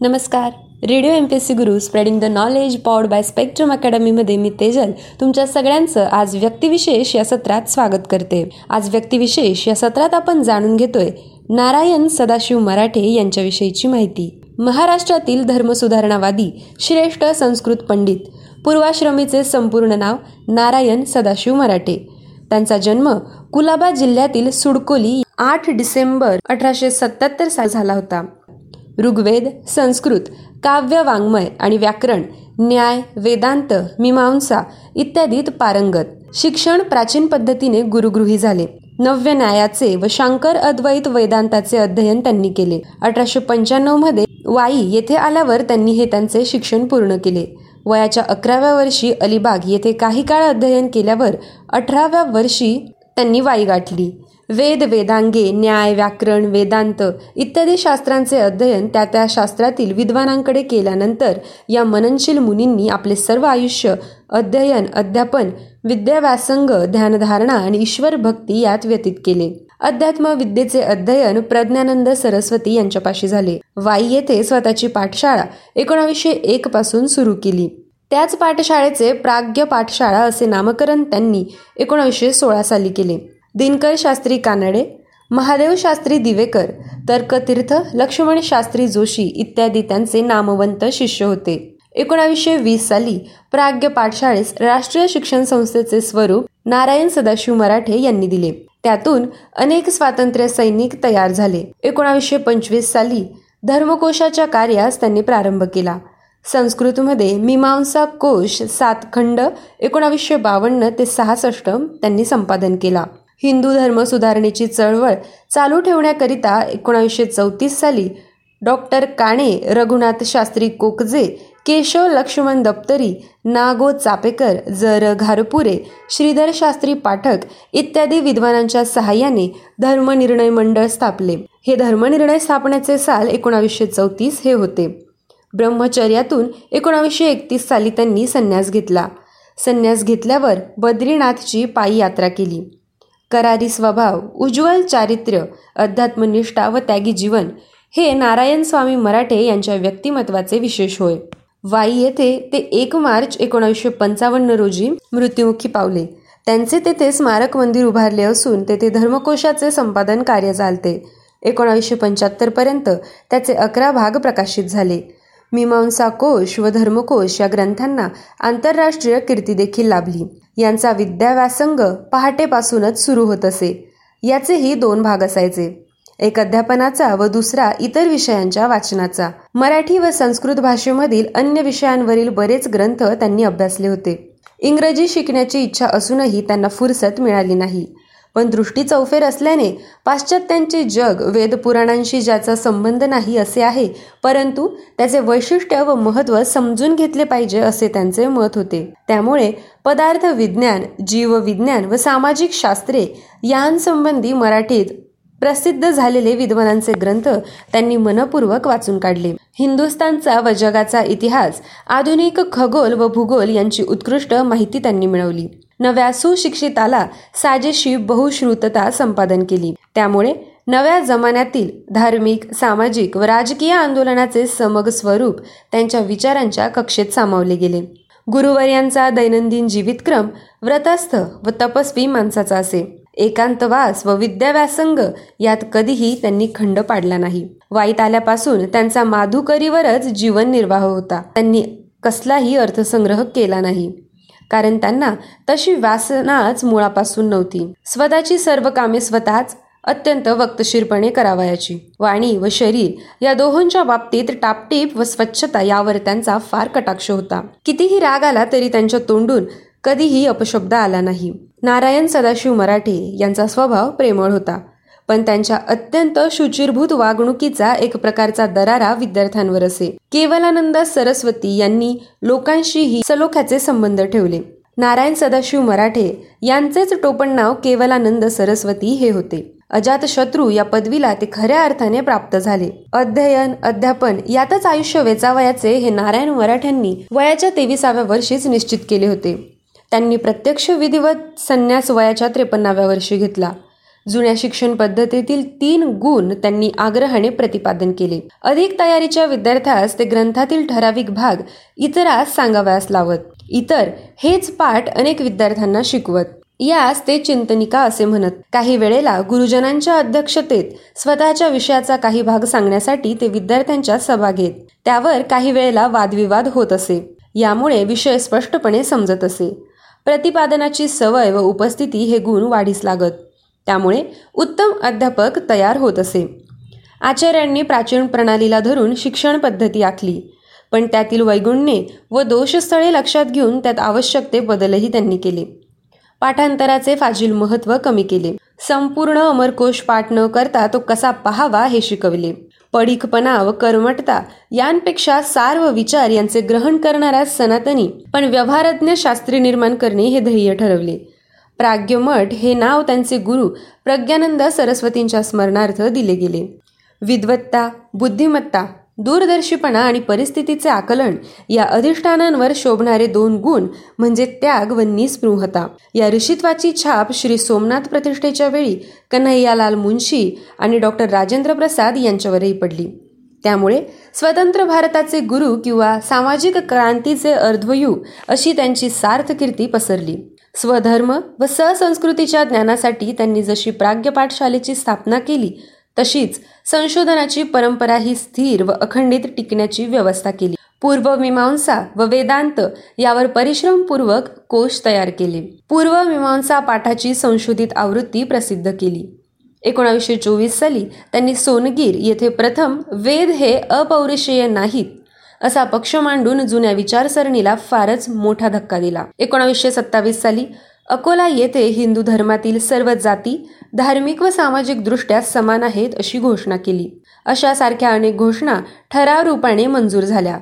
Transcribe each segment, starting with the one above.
नमस्कार. Radio M P S C Guru spreading the knowledge pod by Spectrum अकॅडमीमध्ये मी तेजल तुमच्या सगळ्यांचं आज व्यक्तिविशेष या सत्रात स्वागत करते. आज व्यक्तिविशेष या सत्रात आपण जाणून घेतोय नारायण सदाशिव मराठे यांच्याविषयीची माहिती. महाराष्ट्रातील धर्मसुधारणावादी श्रेष्ठ संस्कृत पंडित पूर्वाश्रमीचे संपूर्ण नाव नारायण सदाशिव मराठे. त्यांचा जन्म कुलाबा जिल्ह्यातील सुडकोली आठ डिसेंबर अठराशे सत्याहत्तर साली झाला होता. ऋग्वेद संस्कृत काव्य वाङ्मय आणि व्याकरण न्याय वेदांत मीमांसा इत्यादीत पारंगत. शिक्षण प्राचीन पद्धतीने गुरुगृही झाले. नव्य न्यायाचे व शांकर अद्वैत वेदांताचे अध्ययन त्यांनी केले. अठराशे पंच्याण्णवमध्ये वाई येथे आल्यावर त्यांनी हे त्यांचे शिक्षण पूर्ण केले. वयाच्या अकराव्या वर्षी अलिबाग येथे काही काळ अध्ययन केल्यावर अठराव्या वर्षी त्यांनी वाई गाठली. वेद वेदांगे न्याय व्याकरण वेदांत इत्यादी शास्त्रांचे अध्ययन त्या त्या शास्त्रातील विद्वानांकडे केल्यानंतर या मननशील मुनींनी आपले सर्व आयुष्य अध्ययन अध्यापन विद्याव्यासंग ध्यानधारणा आणि ईश्वर भक्ती यात व्यतीत केले. अध्यात्म विद्येचे अध्ययन प्रज्ञानंद सरस्वती यांच्यापाशी झाले. वाई येथे स्वतःची पाठशाळा एकोणावीसशे एक पासून सुरू केली. त्याच पाठशाळेचे प्राग्य पाठशाळा असे नामकरण त्यांनी एकोणीसशे सोळा साली केले. दिनकर शास्त्री कानडे महादेव शास्त्री दिवेकर तर्कतीर्थ लक्ष्मण शास्त्री जोशी इत्यादी त्यांचे नामवंत शिष्य होते. एकोणावीसशे वीस साली प्राग्य पाठशाळेस राष्ट्रीय शिक्षण संस्थेचे स्वरूप नारायण सदाशिव मराठे यांनी दिले. त्यातून अनेक स्वातंत्र्य सैनिक तयार झाले. एकोणावीसशे पंचवीस साली धर्मकोशाच्या कार्यास त्यांनी प्रारंभ केला. संस्कृतमध्ये मीमांसा कोश सात खंड एकोणावीसशे बावन्न ते सहासष्ट त्यांनी संपादन केला. हिंदू धर्म सुधारणेची चळवळ चालू ठेवण्याकरिता एकोणावीसशे चौतीस साली डॉक्टर काणे रघुनाथ शास्त्री कोकजे केशव लक्ष्मण दप्तरी नागो चापेकर जर घारपुरे श्रीधर शास्त्री पाठक इत्यादी विद्वानांच्या सहाय्याने धर्मनिर्णय मंडळ स्थापले. हे धर्मनिर्णय स्थापण्याचे साल एकोणावीसशे चौतीस हे होते. ब्रह्मचर्यातून एकोणावीसशे एकतीस साली त्यांनी संन्यास घेतला. संन्यास घेतल्यावर बद्रीनाथची पायी यात्रा केली. करारी स्वभाव उज्ज्वल चारित्र्य अध्यात्मनिष्ठा व त्यागी जीवन हे नारायण स्वामी मराठे यांच्या व्यक्तिमत्वाचे विशेष होय. वाई येथे ते एक मार्च एकोणावीसशे पंचावन्न रोजी मृत्युमुखी पावले. त्यांचे तेथे स्मारक मंदिर उभारले असून तेथे धर्मकोशाचे संपादन कार्य चालते. एकोणावीसशे पंच्याहत्तर पर्यंत त्याचे अकरा भाग प्रकाशित झाले. मीमांसा कोश व धर्मकोश या ग्रंथांना आंतरराष्ट्रीय कीर्ती देखील लाभली. यांचा विद्याव्यासंग पहाटेपासूनच सुरू होत असे. याचेही दोन भाग असायचे. एक अध्यापनाचा व दुसरा इतर विषयांच्या वाचनाचा. मराठी व संस्कृत भाषेमधील अन्य विषयांवरील बरेच ग्रंथ त्यांनी अभ्यासले होते. इंग्रजी शिकण्याची इच्छा असूनही त्यांना फुरसत मिळाली नाही. पण दृष्टी चौफेर असल्याने पाश्चात्यांचे जग वेदपुराणांशी ज्याचा संबंध नाही असे आहे परंतु त्याचे वैशिष्ट्य व महत्त्व समजून घेतले पाहिजे असे त्यांचे मत होते. त्यामुळे पदार्थ विज्ञान जीवविज्ञान व सामाजिक शास्त्रे यांसंबंधी मराठीत प्रसिद्ध झालेले विद्वानांचे ग्रंथ त्यांनी मनपूर्वक वाचून काढले. हिंदुस्थानचा व जगाचा इतिहास आधुनिक खगोल व भूगोल यांची उत्कृष्ट माहिती त्यांनी मिळवली. नव्या सुशिक्षिताला साजेशी बहुश्रुतता संपादन केली. त्यामुळे नव्या जमान्यातील धार्मिक सामाजिक व राजकीय आंदोलनाचे समग स्वरूप त्यांच्या विचारांच्या कक्षेत सामावले गेले. गुरुवर्यांचा दैनंदिन जीवितक्रम व्रतस्थ व तपस्वी माणसाचा असे. एकांतवास व विद्याव्यासंग यात कधीही त्यांनी खंड पाडला नाही. वाईट आल्यापासून त्यांचा माधुकरीवरच जीवन निर्वाह होता. त्यांनी कसलाही अर्थसंग्रह केला नाही. कारण त्यांना तशी वासनाच मुळापासून नव्हती. स्वतःची सर्व कामे स्वतःच अत्यंत वक्तशीरपणे करावयाची. वाणी व शरीर या दोहोंच्या बाबतीत टापटीप व स्वच्छता यावर त्यांचा फार कटाक्ष होता. कितीही राग आला तरी त्यांच्या तोंडून कधीही अपशब्द आला नाही. नारायण सदाशिव मराठे यांचा स्वभाव प्रेमळ होता. पण त्यांच्या अत्यंत शुचिरभूत वागणुकीचा एक प्रकारचा दरारा विद्यार्थ्यांवर असे. केवलानंद सरस्वती यांनी लोकांशीही सलोख्याचे संबंध ठेवले. नारायण सदाशिव मराठे यांचेच टोपण नाव केवलानंद सरस्वती हे होते. अजात शत्रू या पदवीला ते खऱ्या अर्थाने प्राप्त झाले. अध्ययन अध्यापन यातच आयुष्य वेचावयाचे हे नारायण मराठ्यांनी वयाच्या तेविसाव्या वर्षीच निश्चित केले होते. त्यांनी प्रत्यक्ष विधिवत संन्यास वयाच्या त्रेपन्नाव्या वर्षी घेतला. जुन्या शिक्षण पद्धतीतील तीन गुण त्यांनी आग्रहाने प्रतिपादन केले. अधिक तयारीच्या विद्यार्थ्यास ते ग्रंथातील ठराविक भाग इतरास सांगावयास लावत. इतर हेच पाठ अनेक विद्यार्थ्यांना शिकवत. यास ते चिंतनिका असे म्हणत. काही वेळेला गुरुजनांच्या अध्यक्षतेत स्वतःच्या विषयाचा काही भाग सांगण्यासाठी ते विद्यार्थ्यांच्या सभा घेत. त्यावर काही वेळेला वादविवाद होत असे. यामुळे विषय स्पष्टपणे समजत असे. प्रतिपादनाची सवय व उपस्थिती हे गुण वाढीस लागत. त्यामुळे उत्तम अध्यापक तयार होत असे. आचार्यांनी प्राचीन प्रणालीला धरून शिक्षण पद्धती आखली. पण त्यातील वैगुण्ये व दोषस्थळे लक्षात घेऊन त्यात आवश्यक ते बदलही त्यांनी केले. पाठांतराचे फाजील महत्त्व कमी केले. संपूर्ण अमरकोश पाठ न करता तो कसा पहावा हे शिकवले. पडीकपणा व कर्मठता यांपेक्षा सार व विचार यांचे ग्रहण करणाऱ्या सनातनी पण व्यवहारज्ञ शास्त्री निर्माण करणे हे ध्येय ठरवले. प्राग्यमठ हे नाव त्यांचे गुरु प्रज्ञानंद सरस्वतींच्या स्मरणार्थ दिले गेले. विद्वत्ता बुद्धिमत्ता दूरदर्शीपणा आणि परिस्थितीचे आकलन या अधिष्ठानांवर शोभणारे दोन गुण म्हणजे त्याग व निस्पृहता. या ऋषित्वाची छाप श्री सोमनाथ प्रतिष्ठेच्या वेळी कन्हैयालाल मुंशी आणि डॉक्टर राजेंद्र प्रसाद यांच्यावरही पडली. त्यामुळे स्वतंत्र भारताचे गुरु किंवा सामाजिक क्रांतीचे अर्ध्वयुग अशी त्यांची सार्थ कीर्ती पसरली. स्वधर्म व सहसंस्कृतीच्या ज्ञानासाठी त्यांनी जशी प्राग्य पाठशालेची स्थापना केली तशीच संशोधनाची परंपरा ही स्थिर व अखंडित टिकण्याची व्यवस्था केली. पूर्वमीमांसा व वेदांत यावर परिश्रमपूर्वक कोश तयार केले. पूर्वमीमांसा पाठाची संशोधित आवृत्ती प्रसिद्ध केली. एकोणावीसशे चोवीस साली त्यांनी सोनगीर येथे प्रथम वेद हे अपौरुषेय नाहीत असा पक्ष मांडून जुन्या विचारसरणीला फारच मोठा धक्का दिला. एकोणावीसशे सत्तावीस साली अकोला येथे हिंदू धर्मातील सर्व जाती धार्मिक व सामाजिक दृष्ट्या समान आहेत अशी घोषणा केली. अशा सारख्या अनेक घोषणा ठराव रूपाने मंजूर झाल्या.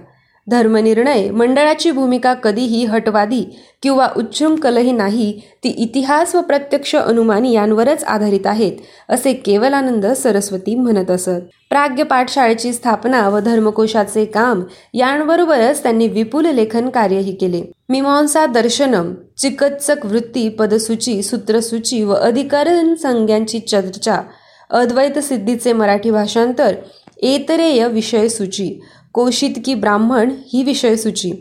धर्मनिर्णय मंडळाची भूमिका कधीही हटवादी किंवा उच्छृंखलही नाही ती इतिहास व प्रत्यक्ष अनुमान यांवरच आधारित आहेत असे केवलानंद सरस्वती म्हणत असत. प्राग्य पाठशाळेची स्थापना व धर्मकोशाचे काम यांबरोबरच त्यांनी विपुल लेखन कार्यही केले. मीमांसा दर्शनम चिकित्सक वृत्ती पदसूची सूत्रसूची व अधिकरण संज्ञांची चर्चा अद्वैत सिद्धीचे मराठी भाषांतर एतरेय विषयसूची. कौशितकी ब्राह्मण ही विषयसूची.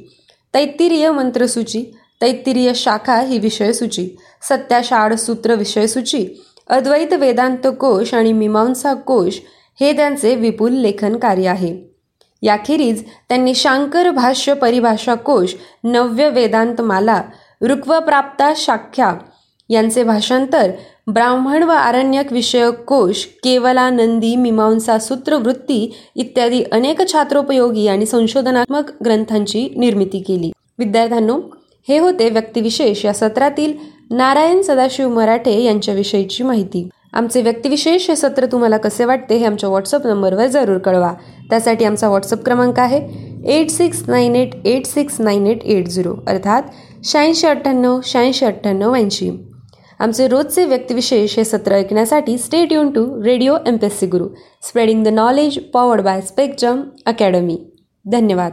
तैत्तिरीय मंत्रसूची. तैत्तिरीय शाखा ही विषयसूची. सत्याषाढ सूत्र विषयसूची. अद्वैत वेदांत कोश आणि मीमांसा कोश हे त्यांचे विपुल लेखन कार्य आहे. याखेरीज त्यांनी शांकर भाष्य परिभाषा कोश नव्य वेदांत माला रुक्वप्राप्ता शाख्या यांचे भाषांतर ब्राह्मण व आरण्यक विषयक कोश केवलानंदी मीमांसा सूत्रवृत्ती इत्यादी अनेक छात्रोपयोगी आणि संशोधनात्मक ग्रंथांची निर्मिती केली. विद्यार्थ्यांनो हे होते व्यक्तिविशेष या सत्रातील नारायण सदाशिव मराठे यांच्याविषयीची माहिती. आमचे व्यक्तिविशेष हे सत्र तुम्हाला कसे वाटते हे आमच्या व्हॉट्सअप नंबरवर जरूर कळवा. त्यासाठी आमचा व्हॉट्सअप क्रमांक आहे eight six nine eight eight six nine eight eight zero अर्थात शहाऐंशी अठ्ठ्याण्णव शहाऐंशी अठ्ठ्याण्णव ऐंशी. आमचे रोजचे व्यक्तिविशेष हे सत्र ऐकण्यासाठी stay युन to radio M P S C Guru spreading the knowledge powered by Spectrum Academy धन्यवाद.